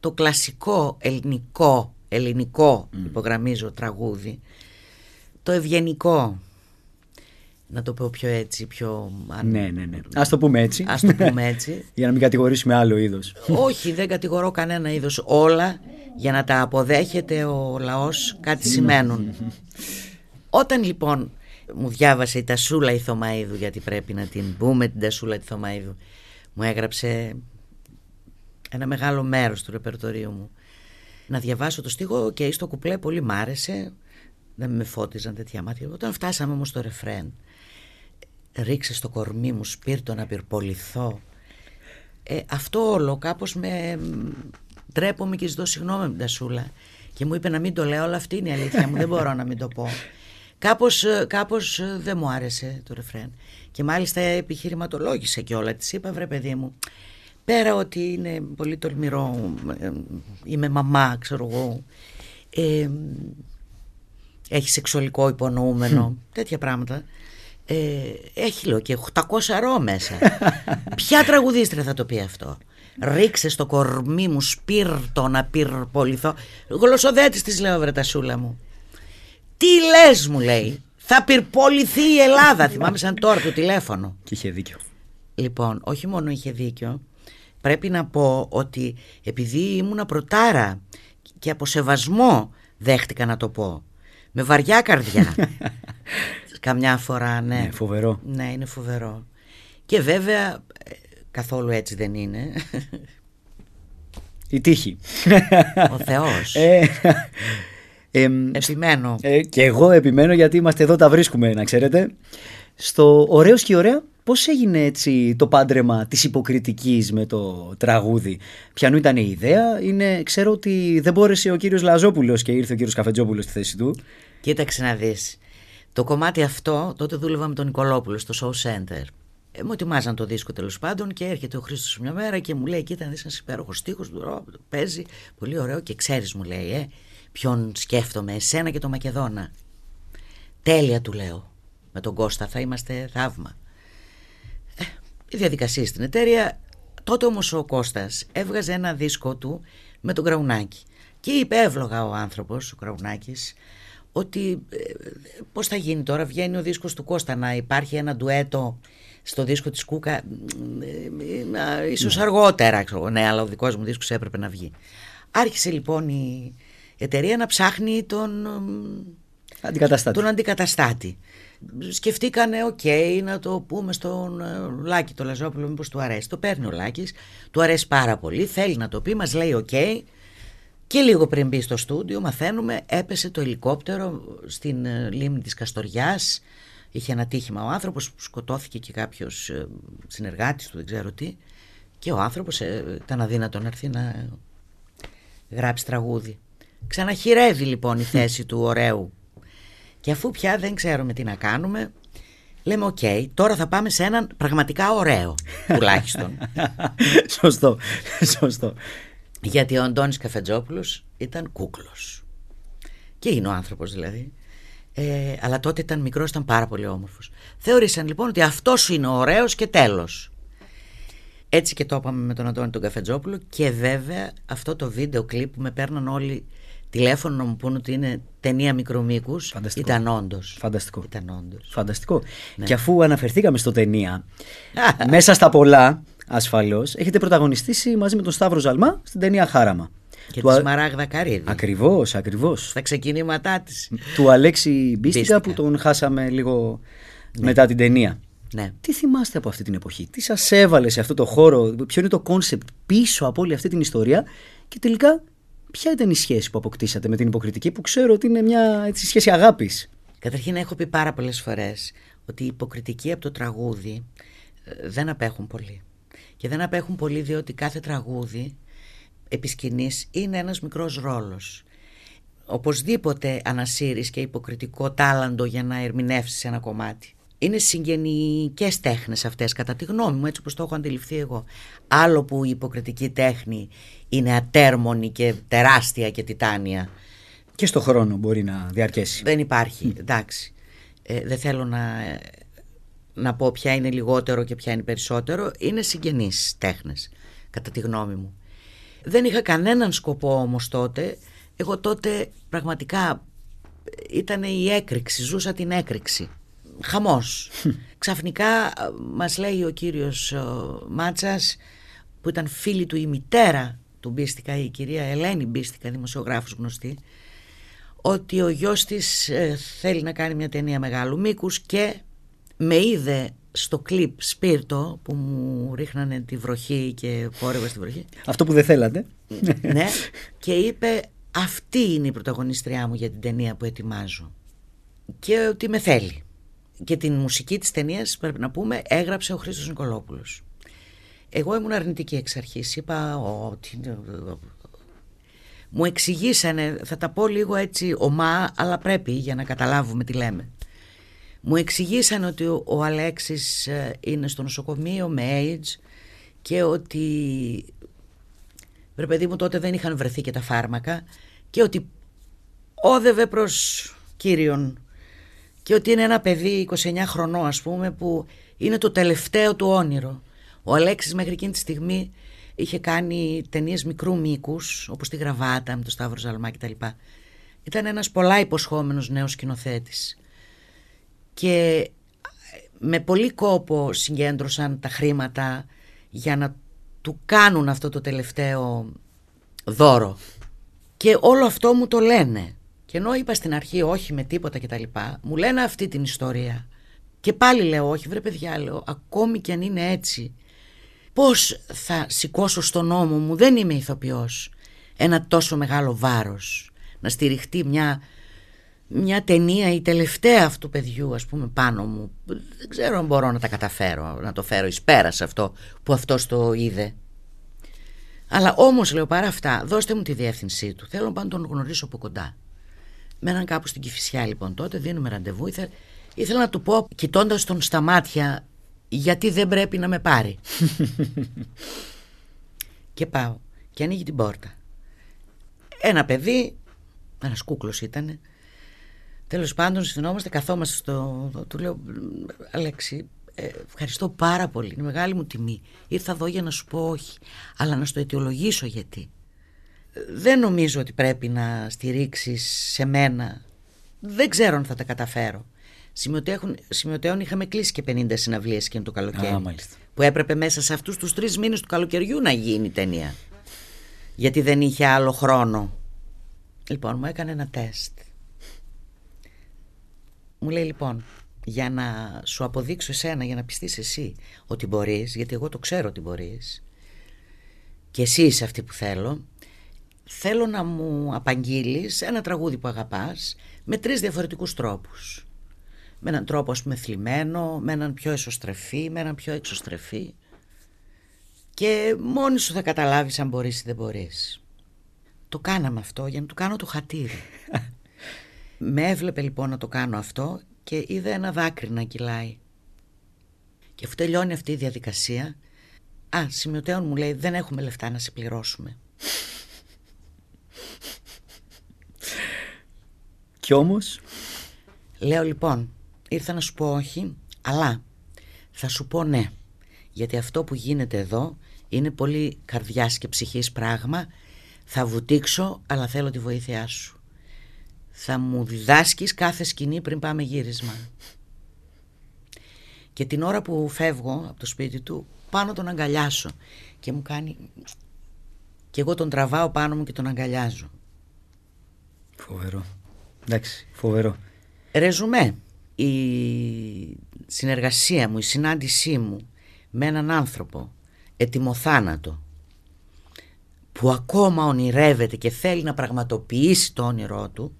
B: το κλασικό ελληνικό, ελληνικό υπογραμμίζω τραγούδι, το ευγενικό να το πω πιο έτσι, πιο...
A: Ναι, ναι, ναι. Ας το πούμε έτσι.
B: Ας το πούμε έτσι.
A: για να μην κατηγορήσουμε άλλο είδος.
B: Όχι, δεν κατηγορώ κανένα είδος. Όλα για να τα αποδέχεται ο λαός κάτι σημαίνουν. Όταν λοιπόν μου διάβασε η Τασούλα η Θωμαίδου, γιατί πρέπει να την πούμε την Τασούλα τη Θωμαίδου, μου έγραψε ένα μεγάλο μέρος του ρεπερτορίου μου. Να διαβάσω το στίχο και στο κουπλέ πολύ μ' άρεσε. Δεν με φώτιζαν τέτοια μάτια. Όταν φτάσαμε όμως στο ρεφρέν ρίξε στο κορμί μου σπίρτο να πυρποληθώ ε, αυτό όλο κάπως με ντρέπομαι και ζητώ συγγνώμη με την Τασούλα και μου είπε να μην το λέω αλλά αυτή είναι η αλήθεια μου δεν μπορώ να μην το πω κάπως, ε, κάπως ε, δεν μου άρεσε το ρεφρέν και μάλιστα επιχειρηματολόγησε και όλα της είπα βρε παιδί μου πέρα ότι είναι πολύ τολμηρό ε, είμαι μαμά ξέρω εγώ ε, έχει σεξουαλικό υπονοούμενο τέτοια πράγματα ε, έχει λέω και 800 ρο μέσα. Ποια τραγουδίστρια θα το πει αυτό; Ρίξε στο κορμί μου σπίρτο να πυρποληθώ. Γλωσσοδέτης της λέω βρετασούλα μου. Τι λες μου λέει. Θα πυρποληθεί η Ελλάδα. Θυμάμαι σαν τώρα το τηλέφωνο.
A: Και είχε δίκιο.
B: Λοιπόν, όχι μόνο είχε δίκιο. Πρέπει να πω ότι επειδή ήμουνα πρωτάρα και από σεβασμό δέχτηκα να το πω. Με βαριά καρδιά. Καμιά φορά, ναι.
A: ναι. Φοβερό.
B: Ναι, είναι φοβερό. Και βέβαια, ε, καθόλου έτσι δεν είναι.
A: Η τύχη.
B: Ο Θεός. Ε, επιμένω.
A: Ε, και εγώ επιμένω γιατί είμαστε εδώ, τα βρίσκουμε, να ξέρετε. Στο «Ωραίος και ωραία» πώς έγινε έτσι το πάντρεμα της υποκριτικής με το τραγούδι; Ποιανού ήταν η ιδέα; Είναι, ξέρω ότι δεν μπόρεσε ο κύριος Λαζόπουλος και ήρθε ο κύριος Καφετζόπουλος στη θέση του.
B: Κοίταξε να δεις. Το κομμάτι αυτό, τότε δούλευα με τον Νικολόπουλο στο Show Center. Ε, μου ετοιμάζαν το δίσκο τέλος πάντων και έρχεται ο Χρήστος μια μέρα και μου λέει: Κοίτα, ένας υπέροχος τείχο, παίζει πολύ ωραίο και ξέρεις, μου λέει, ε, ποιον σκέφτομαι, εσένα και τον Μακεδόνα. Τέλεια, του λέω. Με τον Κώστα θα είμαστε θαύμα. Ε, η διαδικασία στην εταιρεία. Τότε όμως ο Κώστας έβγαζε ένα δίσκο του με τον Κραουνάκη. Και είπε εύλογα ο άνθρωπος, ο Κραουνάκης, ότι ε, πώς θα γίνει τώρα, βγαίνει ο δίσκος του Κώστα να υπάρχει ένα ντουέτο στο δίσκο της Κούκα ε, ε, ίσως ναι. αργότερα, ναι, αλλά ο δικός μου δίσκος έπρεπε να βγει. Άρχισε λοιπόν η εταιρεία να ψάχνει τον
A: αντικαταστάτη.
B: Τον αντικαταστάτη. Σκεφτήκανε, οκ, να το πούμε στον Λάκη το Λαζόπουλο, μήπως του αρέσει. Το παίρνει ο Λάκης, του αρέσει πάρα πολύ, θέλει να το πει, μας λέει οκ. Και λίγο πριν μπει στο στούντιο μαθαίνουμε έπεσε το ελικόπτερο στην ε, λίμνη της Καστοριάς. Είχε ένα ατύχημα ο άνθρωπος, σκοτώθηκε και κάποιος ε, συνεργάτης του, δεν ξέρω τι. Και ο άνθρωπος ε, ήταν αδύνατο να έρθει να γράψει τραγούδι. Ξαναχηρεύει λοιπόν η θέση του ωραίου. Και αφού πια δεν ξέρουμε τι να κάνουμε, λέμε οκ, τώρα θα πάμε σε έναν πραγματικά ωραίο τουλάχιστον.
A: σωστό, σωστό.
B: Γιατί ο Αντώνης Καφετζόπουλος ήταν κούκλος. Και είναι ο άνθρωπος δηλαδή. Ε, αλλά τότε ήταν μικρός, ήταν πάρα πολύ όμορφος. Θεωρήσαν λοιπόν ότι αυτός είναι ωραίος και τέλος. Έτσι και το είπαμε με τον Αντώνη τον Καφετζόπουλο και βέβαια αυτό το βίντεο κλιπ που με παίρναν όλοι τηλέφωνο να μου πούνε ότι είναι ταινία μικρομήκους. Ήταν όντως.
A: Φανταστικό.
B: Ήταν όντως.
A: Φανταστικό. Ναι. Και αφού αναφερθήκαμε στο ταινία, μέσα στα πολλά, ασφαλώς, έχετε πρωταγωνιστήσει μαζί με τον Σταύρο Ζαλμά στην ταινία Χάραμα.
B: Και του... τη Σμαράγδα Καρύδη.
A: Ακριβώς, ακριβώς.
B: Στα ξεκινήματά της.
A: Του Αλέξη Μπίστικα που τον χάσαμε λίγο ναι. μετά την ταινία.
B: Ναι.
A: Τι θυμάστε από αυτή την εποχή, τι σας έβαλε σε αυτό το χώρο, ποιο είναι το concept πίσω από όλη αυτή την ιστορία; Και τελικά ποια ήταν η σχέση που αποκτήσατε με την υποκριτική που ξέρω ότι είναι μια έτσι, σχέση αγάπης;
B: Καταρχήν έχω πει πάρα πολλές φορές ότι η υποκριτική από το τραγούδι ε, δεν απέχουν πολύ. Και δεν απέχουν πολύ διότι κάθε τραγούδι επί σκηνής είναι ένας μικρός ρόλος. Οπωσδήποτε ανασύρεις και υποκριτικό τάλαντο για να ερμηνεύσεις ένα κομμάτι. Είναι συγγενικές τέχνες αυτές κατά τη γνώμη μου έτσι όπως το έχω αντιληφθεί εγώ. Άλλο που η υποκριτική τέχνη είναι ατέρμονη και τεράστια και τιτάνια.
A: Και στο χρόνο μπορεί να διαρκέσει.
B: Δεν υπάρχει, εντάξει. Ε, δεν θέλω να, να πω ποια είναι λιγότερο και ποια είναι περισσότερο. Είναι συγγενείς τέχνες κατά τη γνώμη μου. Δεν είχα κανέναν σκοπό όμως τότε. Εγώ τότε πραγματικά ήταν η έκρηξη, ζούσα την έκρηξη. Χαμός. Ξαφνικά μας λέει ο κύριος Μάτσας που ήταν φίλη του η μητέρα του Μπίστικα, η κυρία Ελένη Μπίστικα, δημοσιογράφος γνωστή, ότι ο γιος της ε, θέλει να κάνει μια ταινία μεγάλου μήκους και με είδε στο κλιπ Σπίρτο που μου ρίχνανε τη βροχή και πόρευα στη βροχή.
A: Αυτό που δεν θέλατε.
B: ναι. Και είπε αυτή είναι η πρωταγωνιστριά μου για την ταινία που ετοιμάζω. Και ότι με θέλει. Και την μουσική της ταινίας πρέπει να πούμε έγραψε ο Χρήστος Νικολόπουλος. Εγώ ήμουν αρνητική εξ αρχής. Είπα ότι... Μου εξηγήσανε, θα τα πω λίγο έτσι ομά, αλλά πρέπει για να καταλάβουμε τι λέμε. Μου εξηγήσαν ότι ο Αλέξης ε, είναι στο νοσοκομείο με AIDS και ότι ρε παιδί μου τότε δεν είχαν βρεθεί και τα φάρμακα και ότι όδευε προς Κύριον και ότι είναι ένα παιδί 29 χρονών ας πούμε που είναι το τελευταίο του όνειρο. Ο Αλέξης μέχρι εκείνη τη στιγμή είχε κάνει ταινίες μικρού μήκους όπως τη Γραβάτα με τον Σταύρο Ζαλμά κτλ. Ήταν ένας πολλά υποσχόμενος νέος σκηνοθέτης και με πολύ κόπο συγκέντρωσαν τα χρήματα για να του κάνουν αυτό το τελευταίο δώρο. Και όλο αυτό μου το λένε. Και ενώ είπα στην αρχή όχι με τίποτα κτλ. Μου λένε αυτή την ιστορία. Και πάλι λέω όχι βρε παιδιά λέω ακόμη και αν είναι έτσι. Πώς θα σηκώσω στον νόμο μου δεν είμαι ηθοποιός. Ένα τόσο μεγάλο βάρος. Να στηριχτεί μια μια ταινία η τελευταία αυτού παιδιού ας πούμε πάνω μου δεν ξέρω αν μπορώ να τα καταφέρω να το φέρω εις πέρας σε αυτό που αυτός το είδε αλλά όμως λέω παρά αυτά δώστε μου τη διεύθυνσή του θέλω να τον γνωρίσω από κοντά με έναν κάπου στην Κηφισιά λοιπόν τότε δίνουμε ραντεβού ήθελα, ήθελα να του πω κοιτώντας τον στα μάτια γιατί δεν πρέπει να με πάρει; Και πάω και ανοίγει την πόρτα ένα παιδί ένας κούκλος ήτανε Τέλος πάντων, συνόμαστε, καθόμαστε στο. Του λέω, Αλέξη, ε, ευχαριστώ πάρα πολύ. Είναι μεγάλη μου τιμή. Ήρθα εδώ για να σου πω όχι, αλλά να στο αιτιολογήσω γιατί. Δεν νομίζω ότι πρέπει να στηρίξεις σε μένα. Δεν ξέρω αν θα τα καταφέρω. Σημειωτέων είχαμε κλείσει και 50 συναυλίες εκείνο το καλοκαίρι.
A: Α,
B: που έπρεπε μέσα σε αυτούς τους τρεις μήνες του καλοκαιριού να γίνει η ταινία. Γιατί δεν είχε άλλο χρόνο. Λοιπόν, μου έκανε ένα τεστ μου λέει λοιπόν, για να σου αποδείξω εσένα, για να πιστείς εσύ ότι μπορείς, γιατί εγώ το ξέρω ότι μπορείς και εσύ είσαι αυτή που θέλω, θέλω να μου απαγγείλεις ένα τραγούδι που αγαπάς με τρεις διαφορετικούς τρόπους. Με έναν τρόπο ας πούμε θλιμμένο, με έναν πιο εσωστρεφή, με έναν πιο εξωστρεφή και μόνη σου θα καταλάβεις αν μπορείς ή δεν μπορείς. Το κάναμε αυτό για να του κάνω το χατήρι. Με έβλεπε λοιπόν να το κάνω αυτό και είδε ένα δάκρυ να κυλάει. Και αφού τελειώνει αυτή η διαδικασία, α, σημειωτέων μου λέει δεν έχουμε λεφτά να σε πληρώσουμε.
A: Κι όμως...
B: Λέω λοιπόν, ήρθα να σου πω όχι, αλλά θα σου πω ναι. Γιατί αυτό που γίνεται εδώ είναι πολύ καρδιάς και ψυχής πράγμα. Θα βουτήξω, αλλά θέλω τη βοήθειά σου. Θα μου διδάσκεις κάθε σκηνή πριν πάμε γύρισμα. Και την ώρα που φεύγω από το σπίτι του, πάνω τον αγκαλιάσω. Και μου κάνει... Και εγώ τον τραβάω πάνω μου και τον αγκαλιάζω.
A: Φοβερό. Εντάξει, φοβερό.
B: Ρεζουμέ. Η συνεργασία μου, η συνάντησή μου με έναν άνθρωπο ετοιμοθάνατο που ακόμα ονειρεύεται και θέλει να πραγματοποιήσει το όνειρό του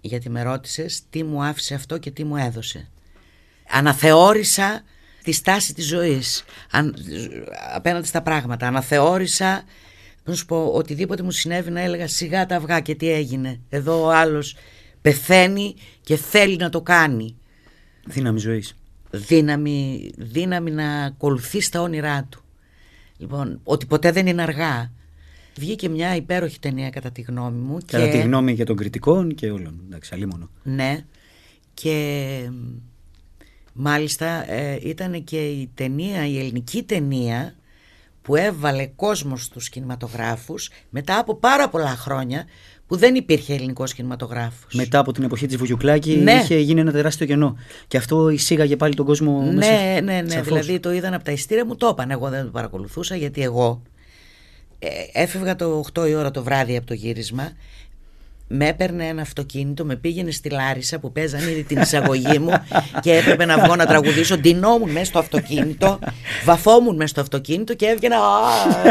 B: γιατί με ρώτησες τι μου άφησε αυτό και τι μου έδωσε. Αναθεώρησα τη στάση της ζωής αν, απέναντι στα πράγματα. Αναθεώρησα, να σου πω, οτιδήποτε μου συνέβη να έλεγα σιγά τα αυγά και τι έγινε. Εδώ ο άλλος πεθαίνει και θέλει να το κάνει.
A: Δύναμη ζωής.
B: Δύναμη, δύναμη να ακολουθεί τα όνειρά του. Λοιπόν, ότι ποτέ δεν είναι αργά. Βγήκε μια υπέροχη ταινία κατά τη γνώμη μου.
A: Κατά
B: και...
A: τη γνώμη και των κριτικών και όλων. Εντάξει, αλίμονο.
B: Ναι. Και μάλιστα ε, ήταν και η ταινία, η ελληνική ταινία που έβαλε κόσμος στους κινηματογράφους μετά από πάρα πολλά χρόνια που δεν υπήρχε ελληνικός κινηματογράφος.
A: Μετά από την εποχή της Βουγιουκλάκη
B: ναι.
A: είχε γίνει ένα τεράστιο κενό. Και αυτό εισήγαγε πάλι τον κόσμο
B: ναι,
A: μέσα.
B: Ναι, ναι, ναι. Δηλαδή το είδαν από τα ειστήρια, μου το είπαν. Εγώ δεν το παρακολουθούσα γιατί εγώ ε, έφευγα το 8 η ώρα το βράδυ από το γύρισμα. Με έπαιρνε ένα αυτοκίνητο, με πήγαινε στη Λάρισα που παίζαν ήδη την εισαγωγή μου και έπρεπε να βγω να τραγουδήσω. Ντυνόμουν μέσα στο αυτοκίνητο, βαφόμουν μέσα στο αυτοκίνητο και έβγαινα.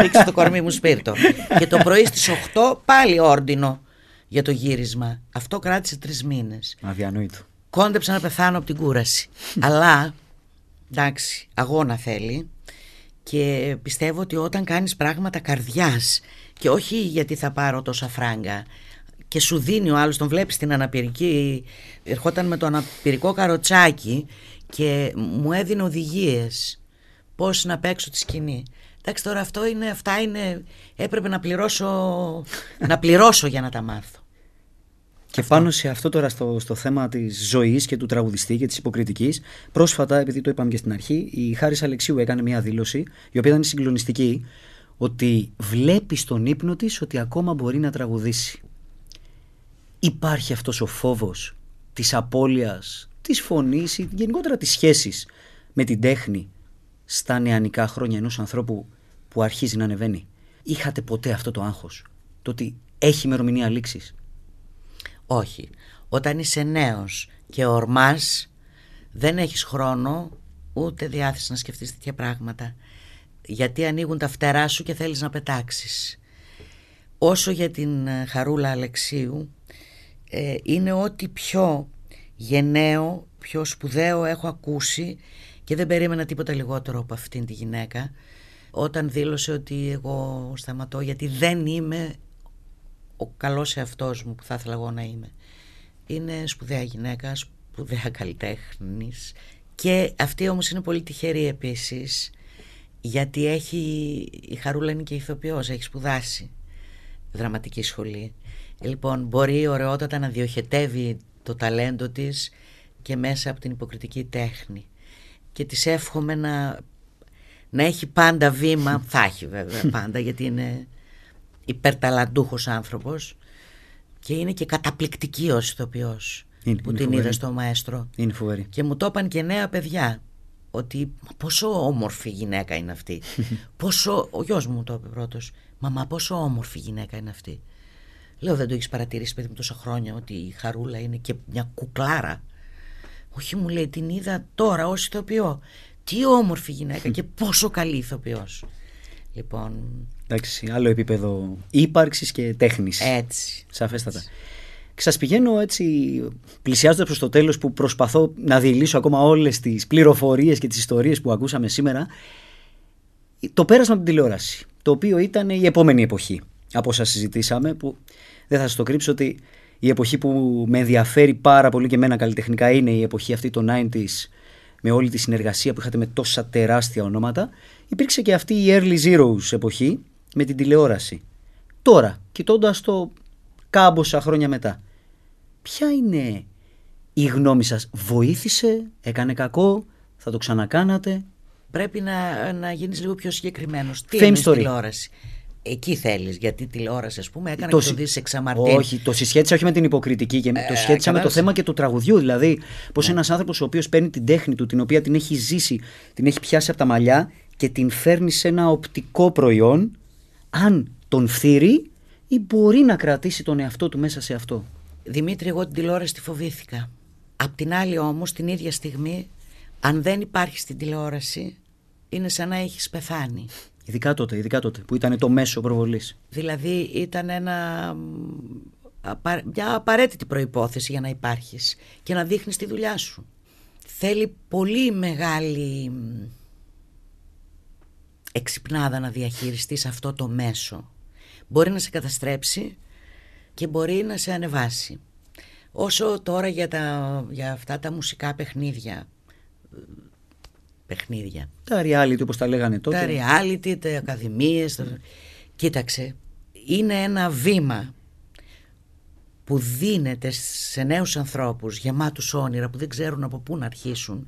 B: ρίξε το κορμί μου σπίρτο. και το πρωί στις 8 πάλι όρντινο για το γύρισμα. Αυτό κράτησε τρεις μήνες.
A: Αδιανόητο.
B: Κόντεψα να πεθάνω από την κούραση. Αλλά εντάξει, αγώνα θέλει. Και πιστεύω ότι όταν κάνεις πράγματα καρδιάς και όχι γιατί θα πάρω τόσα φράγκα και σου δίνει ο άλλος, τον βλέπεις στην αναπηρική, ερχόταν με το αναπηρικό καροτσάκι και μου έδινε οδηγίες πώς να παίξω τη σκηνή. Εντάξει τώρα αυτό είναι, αυτά είναι, έπρεπε να πληρώσω, να πληρώσω για να τα μάθω.
A: Και πάνω σε αυτό τώρα στο, στο θέμα της ζωής και του τραγουδιστή και της υποκριτικής, πρόσφατα, επειδή το είπαμε και στην αρχή, η Χάρη Αλεξίου έκανε μια δήλωση, η οποία ήταν συγκλονιστική, ότι βλέπεις στον ύπνο της ότι ακόμα μπορεί να τραγουδήσει. Υπάρχει αυτός ο φόβος της απώλειας της φωνής ή γενικότερα της σχέσης με την τέχνη στα νεανικά χρόνια ενός ανθρώπου που αρχίζει να ανεβαίνει. Είχατε ποτέ αυτό το άγχος, το ότι έχει ημερομηνία λήξης;
B: Όχι. Όταν είσαι νέος και ορμάς δεν έχεις χρόνο ούτε διάθεση να σκεφτείς τέτοια πράγματα. Γιατί ανοίγουν τα φτερά σου και θέλεις να πετάξεις. Όσο για την ε, Χαρούλα Αλεξίου ε, είναι ό,τι πιο γενναίο, πιο σπουδαίο έχω ακούσει και δεν περίμενα τίποτα λιγότερο από αυτήν τη γυναίκα όταν δήλωσε ότι εγώ σταματώ γιατί δεν είμαι ο καλός εαυτός μου που θα ήθελα εγώ να είμαι. Είναι σπουδαία γυναίκα, σπουδαία καλλιτέχνης και αυτή όμως είναι πολύ τυχερή επίσης γιατί έχει, η Χαρούλα είναι και ηθοποιός, έχει σπουδάσει δραματική σχολή. Λοιπόν, μπορεί ωραιότατα να διοχετεύει το ταλέντο της και μέσα από την υποκριτική τέχνη. Και της εύχομαι να, να έχει πάντα βήμα, θα έχει βέβαια πάντα γιατί είναι υπερταλαντούχος άνθρωπος και είναι και καταπληκτική ως ηθοποιός που την είδα στο μαέστρο.
A: Είναι φοβερή.
B: Και μου το είπαν και νέα παιδιά ότι πόσο όμορφη γυναίκα είναι αυτή. πόσο, ο γιος μου το είπε πρώτος, μαμά πόσο όμορφη γυναίκα είναι αυτή. Λέω δεν το έχεις παρατηρήσει παιδί μου τόσα χρόνια ότι η Χαρούλα είναι και μια κουκλάρα. Όχι μου λέει την είδα τώρα ως ηθοποιό. Τι όμορφη γυναίκα και πόσο καλή ηθοποιός. Λοιπόν,
A: Εντάξει, άλλο επίπεδο ύπαρξης και τέχνης.
B: Έτσι.
A: Σαφέστατα. Και σα πηγαίνω έτσι, πλησιάζοντας προς το τέλος, που προσπαθώ να διηλήσω ακόμα όλες τις πληροφορίες και τις ιστορίες που ακούσαμε σήμερα. Το πέρασμα από την τηλεόραση. Το οποίο ήταν η επόμενη εποχή από όσα συζητήσαμε. Που δεν θα σας το κρύψω ότι η εποχή που με ενδιαφέρει πάρα πολύ και εμένα καλλιτεχνικά είναι η εποχή αυτή των 90s με όλη τη συνεργασία που είχατε με τόσα τεράστια ονόματα. Υπήρξε και αυτή η early zeros εποχή με την τηλεόραση. Τώρα, κοιτώντας το κάμποσα χρόνια μετά, ποια είναι η γνώμη σας, βοήθησε, έκανε κακό, θα το ξανακάνατε;
B: Πρέπει να, να γίνεις λίγο πιο συγκεκριμένος. Τι
A: Fame
B: είναι
A: story.
B: τηλεόραση; Εκεί θέλεις, γιατί τηλεόρασης ας πούμε έκανε
A: Το
B: και το
A: συ-
B: δεις εξαμαρτίν.
A: Όχι, το συσχέτισα όχι με την υποκριτική και το συσχέτισα με το
B: κατάλαβες.
A: θέμα και του τραγουδιού. Δηλαδή, πώ ένας άνθρωπος ο οποίος παίρνει την τέχνη του, την οποία την έχει ζήσει, την έχει πιάσει από τα μαλλιά και την φέρνει σε ένα οπτικό προϊόν, αν τον φθείρει ή μπορεί να κρατήσει τον εαυτό του μέσα σε αυτό.
B: Δημήτρη, εγώ την τηλεόραση τη φοβήθηκα. Απ' την άλλη όμως, την ίδια στιγμή, αν δεν υπάρχει στην τηλεόραση, είναι σαν να έχεις πεθάνει.
A: Ειδικά τότε, ειδικά τότε που ήταν το μέσο προβολής.
B: Δηλαδή ήταν ένα, μ, απα- μια απαραίτητη προϋπόθεση για να υπάρχεις και να δείχνεις τη δουλειά σου. Θέλει πολύ μεγάλη μ, εξυπνάδα να διαχειριστείς αυτό το μέσο. Μπορεί να σε καταστρέψει και μπορεί να σε ανεβάσει. Όσο τώρα για, τα, για αυτά τα μουσικά παιχνίδια, παιχνίδια,
A: Τα reality όπως τα λέγανε τότε.
B: τα reality, τα ακαδημίες. τα- Κοίταξε, είναι ένα βήμα που δίνεται σε νέους ανθρώπους γεμάτους όνειρα που δεν ξέρουν από πού να αρχίσουν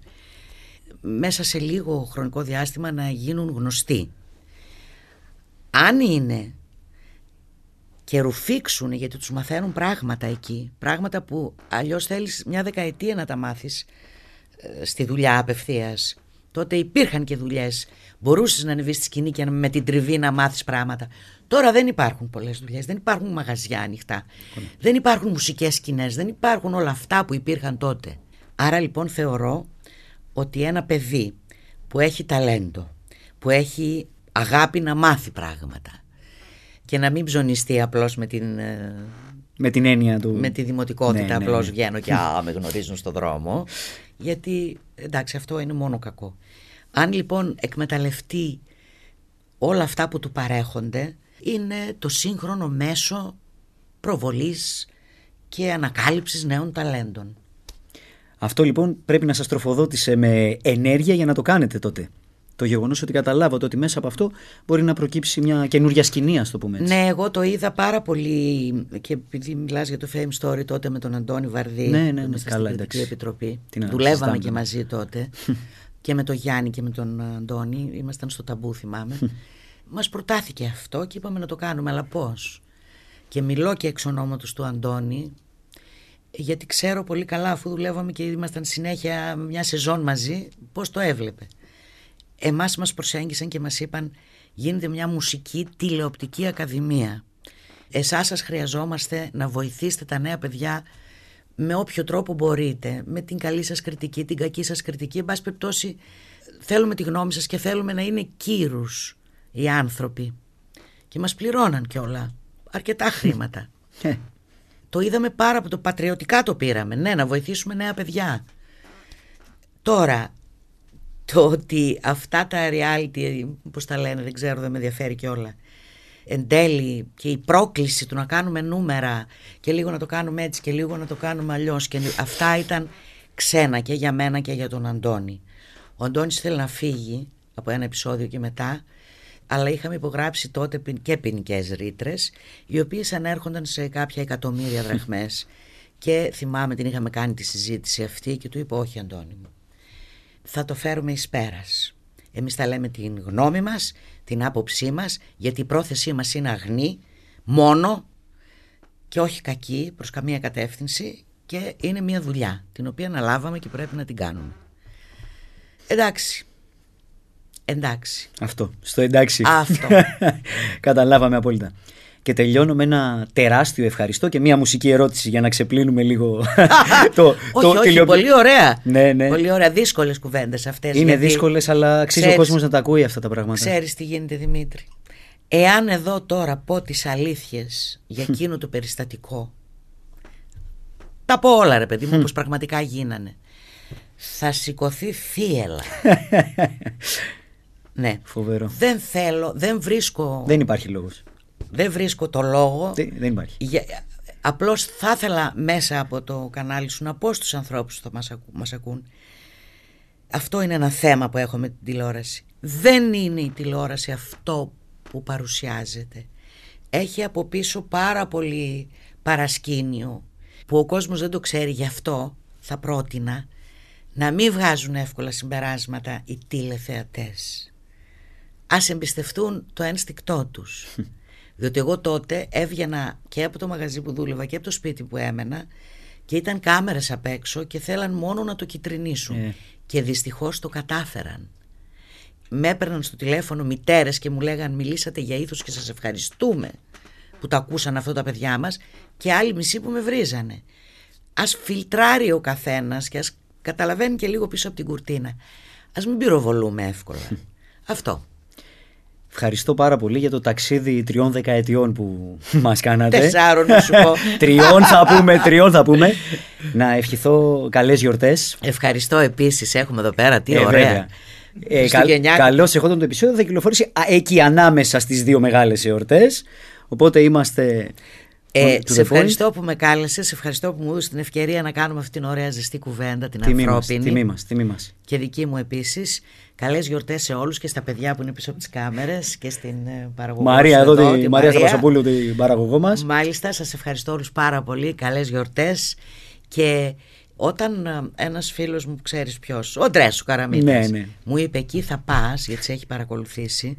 B: μέσα σε λίγο χρονικό διάστημα να γίνουν γνωστοί. Αν είναι και ρουφήξουν γιατί τους μαθαίνουν πράγματα εκεί, πράγματα που αλλιώς θέλεις μια δεκαετία να τα μάθεις ε, στη δουλειά απευθείας. Τότε υπήρχαν και δουλειές. Μπορούσες να ανεβείς στη σκηνή και να- με την τριβή να μάθεις πράγματα. Τώρα δεν υπάρχουν πολλές δουλειές, δεν υπάρχουν μαγαζιά ανοιχτά, δεν υπάρχουν μουσικές σκηνές, δεν υπάρχουν όλα αυτά που υπήρχαν τότε. Άρα λοιπόν θεωρώ ότι ένα παιδί που έχει ταλέντο, που έχει αγάπη να μάθει πράγματα και να μην ψωνιστεί απλώς με την ε,
A: Με την έννοια του.
B: με τη δημοτικότητα
A: Ναι, ναι,
B: απλώς
A: ναι.
B: βγαίνω και α, με γνωρίζουν στον δρόμο γιατί εντάξει αυτό είναι μόνο κακό αν λοιπόν εκμεταλλευτεί όλα αυτά που του παρέχονται είναι το σύγχρονο μέσο προβολής και ανακάλυψης νέων ταλέντων
A: Αυτό λοιπόν πρέπει να σας τροφοδότησε με ενέργεια για να το κάνετε τότε. Το γεγονός ότι καταλάβατε ότι μέσα από αυτό μπορεί να προκύψει μια καινούργια σκηνή, ας το πούμε έτσι.
B: Ναι, εγώ το είδα πάρα πολύ και επειδή μιλάς για το Fame Story τότε με τον Αντώνη Βαρδί
A: Ναι, ναι,
B: που
A: ναι,
B: ήμασταν
A: καλά,
B: στην Κριτική
A: εντάξει.
B: Επιτροπή.
A: Τι να
B: Δουλεύαμε
A: συζητάμε.
B: και μαζί τότε και με τον Γιάννη και με τον Αντώνη, ήμασταν στο ταμπού θυμάμαι. Μας προτάθηκε αυτό και είπαμε να το κάνουμε, αλλά πώς; Και μιλώ και εξ ονόματος του Αντώνη, γιατί ξέρω πολύ καλά αφού δουλεύαμε και ήμασταν συνέχεια μια σεζόν μαζί, πώς το έβλεπε. Εμάς μας προσέγγισαν και μας είπαν γίνεται μια μουσική τηλεοπτική ακαδημία. Εσάς σας χρειαζόμαστε να βοηθήσετε τα νέα παιδιά με όποιο τρόπο μπορείτε, με την καλή σας κριτική, την κακή σας κριτική. Εν πάση περιπτώσει θέλουμε τη γνώμη σας και θέλουμε να είναι κύρους οι άνθρωποι. Και μας πληρώναν κιόλα αρκετά χρήματα.
A: Ε,
B: Το είδαμε πάρα από το πατριωτικά το πήραμε. Ναι, να βοηθήσουμε νέα παιδιά. Τώρα, το ότι αυτά τα reality, πώς τα λένε, δεν ξέρω, δεν με ενδιαφέρει κιόλα. Εν τέλει και η πρόκληση του να κάνουμε νούμερα και λίγο να το κάνουμε έτσι και λίγο να το κάνουμε αλλιώς και αυτά ήταν ξένα και για μένα και για τον Αντώνη. Ο Αντώνης θέλει να φύγει από ένα επεισόδιο και μετά αλλά είχαμε υπογράψει τότε πιν- και ποινικές ρήτρες, οι οποίες ανέρχονταν σε κάποια εκατομμύρια δραχμές και θυμάμαι την είχαμε κάνει τη συζήτηση αυτή και του είπα όχι Αντώνη μου θα το φέρουμε εις πέρας. Εμείς θα λέμε την γνώμη μας, την άποψή μας, γιατί η πρόθεσή μας είναι αγνή, μόνο και όχι κακή προς καμία κατεύθυνση και είναι μια δουλειά την οποία αναλάβαμε και πρέπει να την κάνουμε. Εντάξει. Εντάξει.
A: Αυτό. Στο εντάξει.
B: Αυτό.
A: Καταλάβαμε απόλυτα. Και τελειώνω με ένα τεράστιο ευχαριστώ και μια μουσική ερώτηση για να ξεπλύνουμε λίγο το,
B: όχι, όχι,
A: τηλεοπ-
B: πολύ ωραία.
A: Ναι, ναι.
B: Πολύ ωραία. Δύσκολες κουβέντες αυτές.
A: Είναι
B: γιατί
A: δύσκολες, αλλά αξίζει ο
B: ξέρεις-
A: κόσμος να τα ακούει αυτά τα πράγματα.
B: Ξέρεις τι γίνεται Δημήτρη. Εάν εδώ τώρα πω τις αλήθειες για εκείνο το περιστατικό, τα πω όλα ρε παιδί μου όπως πραγματικά γίνανε, θα σηκωθεί θύελα. ναι.
A: Φοβερό.
B: Δεν θέλω, δεν βρίσκω,
A: Δεν υπάρχει λόγος.
B: Δεν βρίσκω το λόγο.
A: Δεν, δεν υπάρχει.
B: Για, απλώς θα ήθελα μέσα από το κανάλι σου να πω στους ανθρώπους που θα μας, ακού, μας ακούν αυτό είναι ένα θέμα που έχω με την τηλεόραση δεν είναι η τηλεόραση αυτό που παρουσιάζεται έχει από πίσω πάρα πολύ παρασκήνιο που ο κόσμος δεν το ξέρει γι' αυτό θα πρότεινα να μην βγάζουν εύκολα συμπεράσματα οι τηλεθεατές. Ας εμπιστευτούν το ένστικτό τους. Διότι εγώ τότε έβγαινα και από το μαγαζί που δούλευα και από το σπίτι που έμενα και ήταν κάμερες απ' έξω και θέλαν μόνο να το κυτρινίσουν.
A: Ε.
B: Και δυστυχώς το κατάφεραν. Με έπαιρναν στο τηλέφωνο μητέρες και μου λέγαν μιλήσατε για ήθος και σας ευχαριστούμε που τα ακούσαν αυτό τα παιδιά μας και άλλοι μισοί που με βρίζανε. Ας φιλτράρει ο καθένας και ας καταλαβαίνει και λίγο πίσω από την κουρτίνα. Ας μην πυροβολούμε εύκολα. αυτό.
A: Ευχαριστώ πάρα πολύ για το ταξίδι τριών δεκαετιών που μας κάνατε.
B: Τεσσάρων να σου πω.
A: τριών θα πούμε, τριών θα πούμε. Να ευχηθώ καλές γιορτές.
B: Ευχαριστώ επίσης. Έχουμε εδώ πέρα. Τι
A: Ε,
B: ωραία.
A: βέβαια. Ε, καλ,
B: Χριστουγεννιάτικο.
A: καλώς εχόταν το επεισόδιο θα κυκλοφορήσει α, εκεί ανάμεσα στις δύο μεγάλες εορτές. Οπότε είμαστε...
B: Ε,
A: on to
B: σε
A: the point.
B: ευχαριστώ που με κάλεσες, σε ευχαριστώ που μου έδωσε την ευκαιρία να κάνουμε αυτή την ωραία ζεστή κουβέντα, την
A: Τιμή μας,
B: ανθρώπινη.
A: τιμή μας, τιμή μας.
B: Και δική μου επίσης. Καλές γιορτές σε όλους και στα παιδιά που είναι πίσω από τις κάμερες και στην ε, παραγωγό.
A: Μαρία
B: σου
A: εδώ, τη,
B: τη
A: Μαρία Σταπασοπούλου, την παραγωγό μας.
B: Μάλιστα, σας ευχαριστώ όλους πάρα πολύ. Καλές γιορτές και όταν ε, ένας φίλος μου, ξέρεις ποιος, ο Ντρέσου Καραμίτας,
A: Ναι, ναι.
B: μου είπε εκεί θα πας, γιατί σε έχει παρακολουθήσει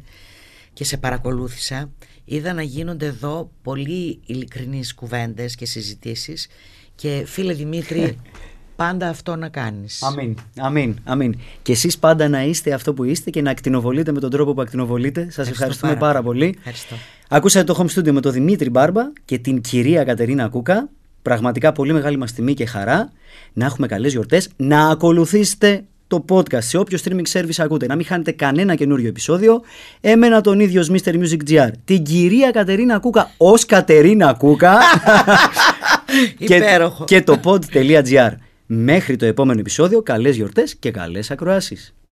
B: και σε παρακολούθησα, είδα να γίνονται εδώ πολύ ειλικρινείς κουβέντες και συζητήσεις και φίλε Δημήτρη, πάντα αυτό να κάνεις.
A: Αμήν, αμήν, αμήν. Και εσείς πάντα να είστε αυτό που είστε και να ακτινοβολείτε με τον τρόπο που ακτινοβολείτε. Σας ευχαριστούμε πάρα,
B: πάρα
A: πολύ.
B: Ευχαριστώ.
A: Ακούσατε το Home Studio με τον Δημήτρη Μπάρμπα και την κυρία Κατερίνα Κούκα. Πραγματικά πολύ μεγάλη μας τιμή και χαρά να έχουμε καλές γιορτές. Να ακολουθήσετε το podcast σε όποιο streaming service ακούτε. Να μην χάνετε κανένα καινούριο επεισόδιο. Έμενα τον ίδιο ως Mr. Music GR. Την κυρία Κατερίνα Κούκα ως Κατερίνα Κούκα. και,
B: Υπέροχο.
A: και το pod.gr. Μέχρι το επόμενο επεισόδιο, καλές γιορτές και καλές ακροάσεις.